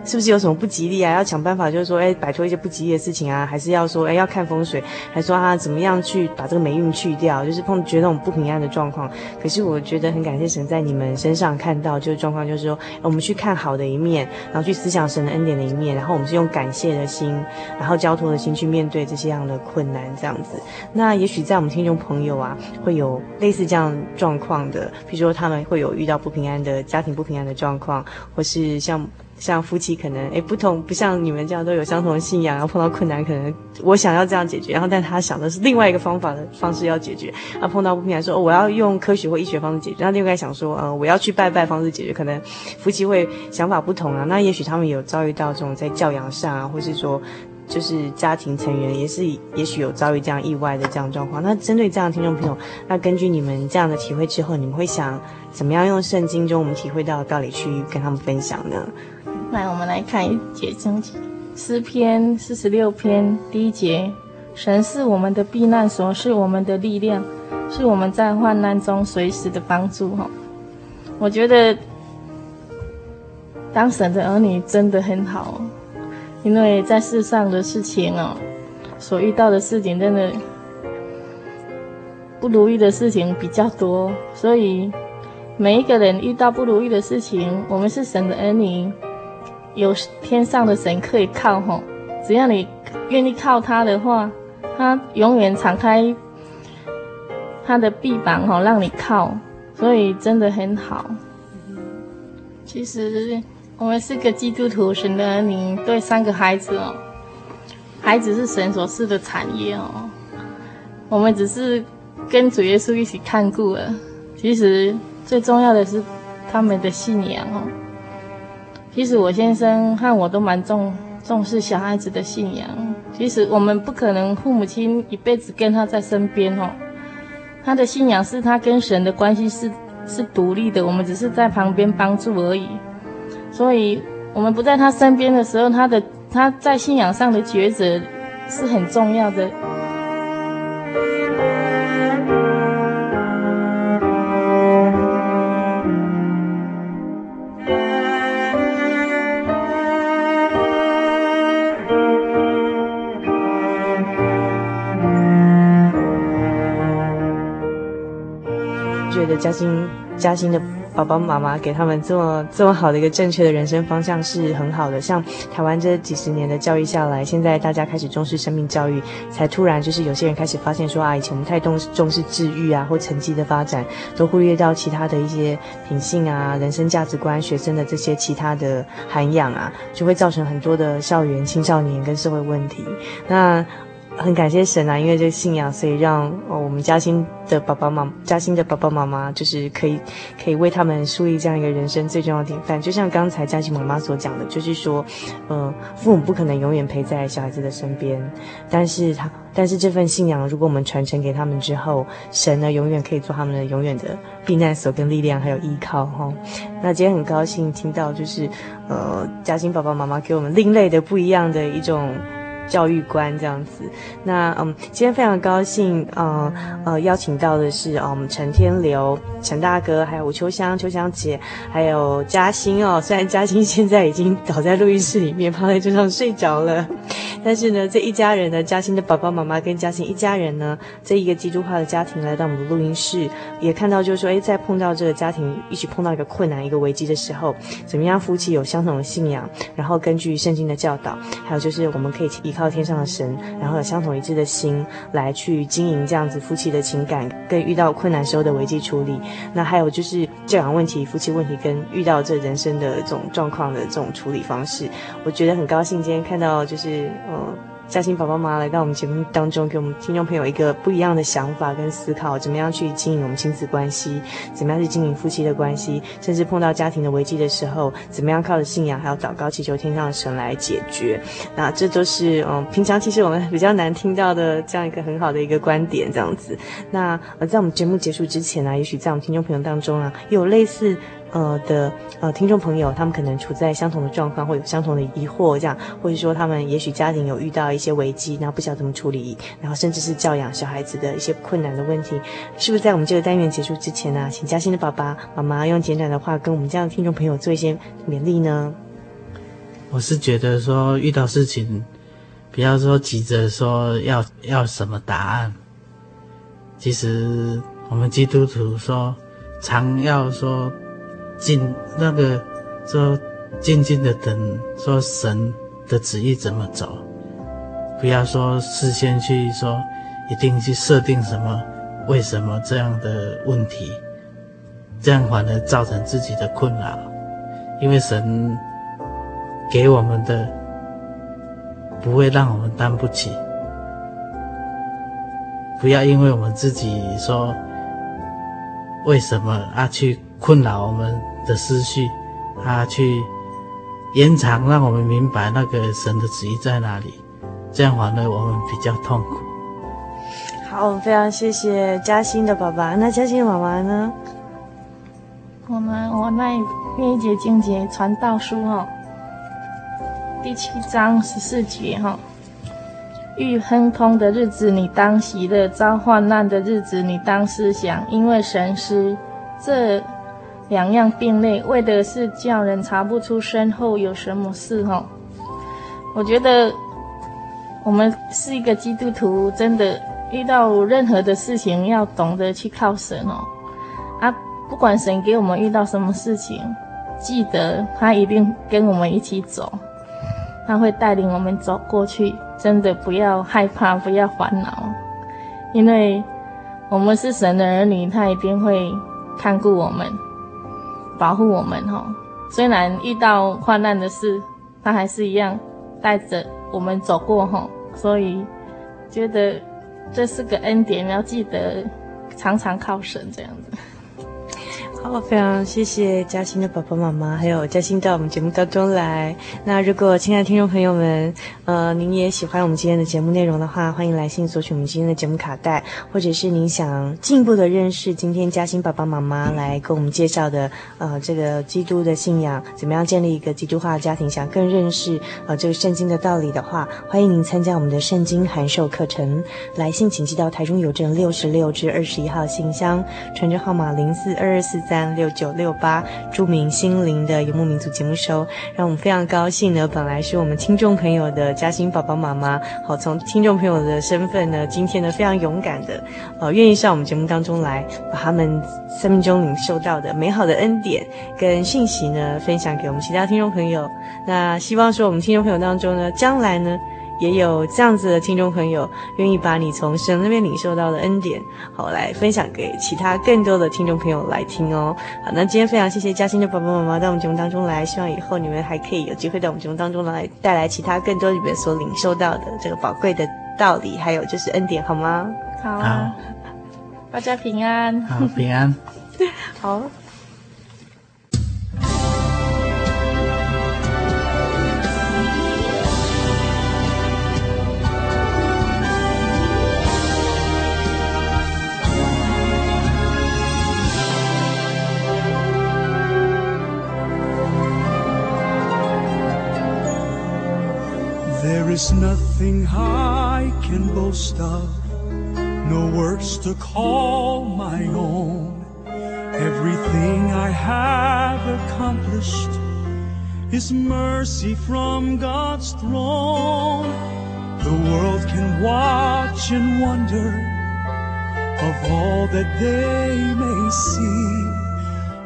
是不是有什么不吉利啊？要想办法，就是说，哎，摆脱一些不吉利的事情啊？还是要说，哎，要看风水，还说啊，怎么样去把这个霉运去掉？就是碰觉得那种不平安的状况。可是我觉得很感谢神在你们身上看到，就是状况，就是说，我们去看好的一面，然后去思想神的恩典的一面，然后我们是用感谢的心，然后交托的心去面对这些样的困难，这样子。那也许在我们听众朋友啊，会有类似这样状况的，比如说他们会有遇到不平安的家庭不平安的状况，或是像。像夫妻可能诶不同，不像你们这样都有相同的信仰，然后碰到困难可能我想要这样解决，然后但他想的是另外一个方法的方式要解决。那，碰到不平安说，哦，我要用科学或医学方式解决，那另外想说呃我要去拜拜方式解决，可能夫妻会想法不同啊。那也许他们有遭遇到这种在教养上啊，或是说就是家庭成员也是也许有遭遇这样意外的这样状况。那针对这样听众朋友，那根据你们这样的体会之后，你们会想怎么样用圣经中我们体会到的道理去跟他们分享呢？来，我们来看一节经节，诗篇四十六篇第一节：神是我们的避难所，是我们的力量，是我们在患难中随时的帮助。哈，我觉得当神的儿女真的很好，因为在世上的事情哦，所遇到的事情真的不如意的事情比较多，所以每一个人遇到不如意的事情，我们是神的儿女。有天上的神可以靠吼，只要你愿意靠他的话，他永远敞开他的臂膀吼，让你靠，所以真的很好。其实我们是个基督徒，神的儿女，对三个孩子哦，孩子是神所赐的产业哦，我们只是跟主耶稣一起看顾了。其实最重要的是他们的信仰哦。其实我先生和我都蛮重重视小孩子的信仰。其实我们不可能父母亲一辈子跟他在身边哦，他的信仰是他跟神的关系是是独立的，我们只是在旁边帮助而已。所以，我们不在他身边的时候，他的他在信仰上的抉择是很重要的。嘉兴，嘉兴的爸爸妈妈给他们这么这么好的一个正确的人生方向是很好的。像台湾这几十年的教育下来，现在大家开始重视生命教育，才突然就是有些人开始发现说啊，以前我们太重重视治愈啊或成绩的发展，都忽略到其他的一些品性啊、人生价值观、学生的这些其他的涵养啊，就会造成很多的校园青少年跟社会问题。那。很感谢神啊，因为这个信仰，所以让哦我们嘉欣的爸爸妈妈，嘉欣的爸爸妈妈就是可以可以为他们树立这样一个人生最重要的典范。就像刚才嘉欣妈妈所讲的，就是说，呃，父母不可能永远陪在小孩子的身边，但是他但是这份信仰，如果我们传承给他们之后，神呢永远可以做他们的永远的避难所跟力量，还有依靠哈、那今天很高兴听到，就是呃嘉欣爸爸妈妈给我们另类的不一样的一种。教育观这样子，那嗯，今天非常高兴，呃呃，邀请到的是我们陈天流陈大哥，还有吴秋香秋香姐，还有嘉欣哦。虽然嘉欣 现在已经倒在录音室里面，趴在桌上睡着了，但是呢，这一家人呢，嘉欣的爸爸妈妈跟嘉欣一家人呢，这一个基督化的家庭来到我们的录音室，也看到就是说，哎，在碰到这个家庭一起碰到一个困难、一个危机的时候，怎么样夫妻有相同的信仰，然后根据圣经的教导，还有就是我们可以依靠。到天上的神，然后有相同一致的心来去经营这样子夫妻的情感，跟遇到困难时候的危机处理。那还有就是教养问题、夫妻问题跟遇到这人生的这种状况的这种处理方式，我觉得很高兴今天看到就是嗯。嘉欣爸爸妈妈来到我们节目当中，给我们听众朋友一个不一样的想法跟思考，怎么样去经营我们亲子关系，怎么样去经营夫妻的关系，甚至碰到家庭的危机的时候，怎么样靠着信仰还有祷告祈求天上的神来解决。那这都是嗯，平常其实我们比较难听到的这样一个很好的一个观点，这样子。那呃，在我们节目结束之前呢、也许在我们听众朋友当中啊，有类似。呃的呃听众朋友，他们可能处在相同的状况，或有相同的疑惑，这样，或者说他们也许家庭有遇到一些危机，然后不晓得怎么处理，然后甚至是教养小孩子的一些困难的问题，是不是在我们这个单元结束之前呢、啊，请嘉欣的爸爸妈妈用简短的话跟我们这样的听众朋友做一些勉励呢？我是觉得说遇到事情，不要说急着说要要什么答案，其实我们基督徒说常要说。静那个说静静的等，说神的旨意怎么走，不要说事先去说一定去设定什么为什么这样的问题，这样反而造成自己的困扰，因为神给我们的不会让我们担不起，不要因为我们自己说为什么啊去困扰我们。的思绪，他去延长，让我们明白那个神的旨意在哪里，这样反而我们比较痛苦。好我，非常谢谢嘉欣的爸爸。那嘉欣的妈妈呢？我们，我那那一节经节传道书哈，第七章十四节哈，遇亨通的日子你当喜乐，遭患难的日子你当思想，因为神是这。两样并列，为的是叫人查不出身后有什么事哈。我觉得我们是一个基督徒，真的遇到任何的事情要懂得去靠神哦。啊，不管神给我们遇到什么事情，记得他一定跟我们一起走，他会带领我们走过去。真的不要害怕，不要烦恼，因为我们是神的儿女，他一定会看顾我们。保护我们哈，虽然遇到患难的事，他还是一样带着我们走过哈，所以觉得这是个恩典，要记得常常靠神这样子。好，非常谢谢嘉欣的爸爸妈妈，还有嘉欣到我们节目当中来。那如果亲爱的听众朋友们，呃，您也喜欢我们今天的节目内容的话，欢迎来信索取我们今天的节目卡带，或者是您想进一步的认识今天嘉欣爸爸妈妈来给我们介绍的，呃，这个基督的信仰，怎么样建立一个基督化的家庭，想更认识呃这个圣经的道理的话，欢迎您参加我们的圣经函授课程。来信请寄到台中邮政六十六至二十一号信箱，传真号码零四二二四三六九六八，著名心灵的游牧民族节目收，让我们非常高兴呢。本来是我们听众朋友的嘉兴爸爸妈妈，好，从听众朋友的身份呢，今天呢非常勇敢的，呃，愿意上我们节目当中来，把他们生命中领受到的美好的恩典跟信息呢，分享给我们其他听众朋友。那希望说我们听众朋友当中呢，将来呢。也有这样子的听众朋友，愿意把你从神那边领受到的恩典，好来分享给其他更多的听众朋友来听哦。好，那今天非常谢谢嘉欣的爸爸妈妈到我们节目当中来，希望以后你们还可以有机会到我们节目当中来，带来其他更多你们所领受到的这个宝贵的道理，还有就是恩典，好吗？好啊，大家平安，好平安，好。There is nothing I can boast of, no works to call my own. Everything I have accomplished is mercy from God's throne. The world can watch and wonder of all that they may see.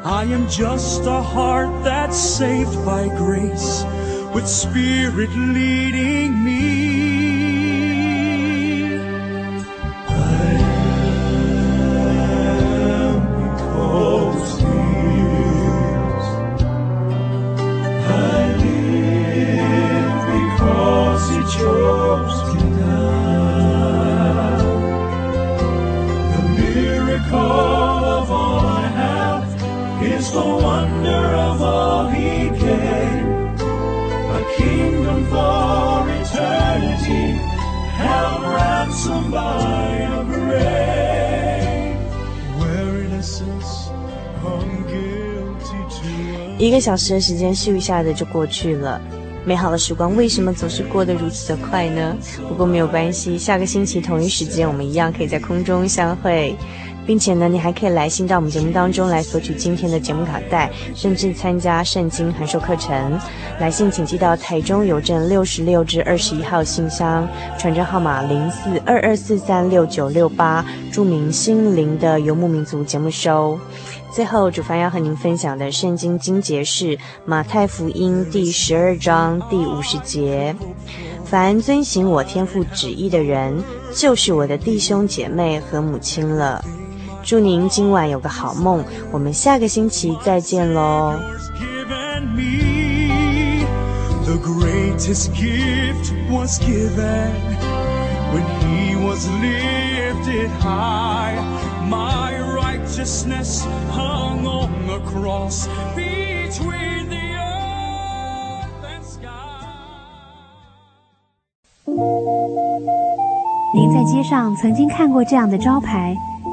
I am just a heart that's saved by grace with spirit leading me. 一个小时的时间咻一下的就过去了，美好的时光为什么总是过得如此的快呢？不过没有关系，下个星期同一时间我们一样可以在空中相会。并且呢，你还可以来信到我们节目当中来索取今天的节目卡带，甚至参加圣经函授课程。来信请寄到台中邮政六十六至二十一号信箱，传真号码零四二二四三六九六八，注明心灵的游牧民族节目收。最后，主凡要和您分享的圣经经节是马太福音第十二章第五十节：凡遵行我天父旨意的人，就是我的弟兄姐妹和母亲了。祝您今晚有个好梦，我们下个星期再见喽。您在街上曾经看过这样的招牌？